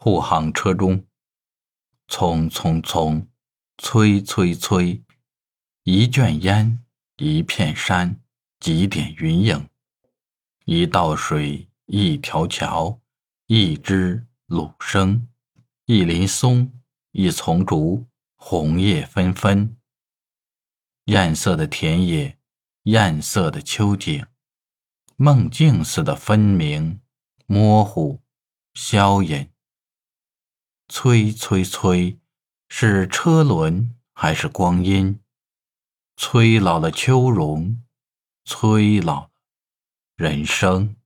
护航车中，匆匆匆，催催催，一卷烟，一片山，几点云影，一道水，一条桥，一只鲁声，一林松，一丛竹，红叶纷纷。艳色的田野，艳色的秋景，梦境似的分明、模糊、消隐。催催催，是车轮还是光阴？催老了秋容，催老了人生。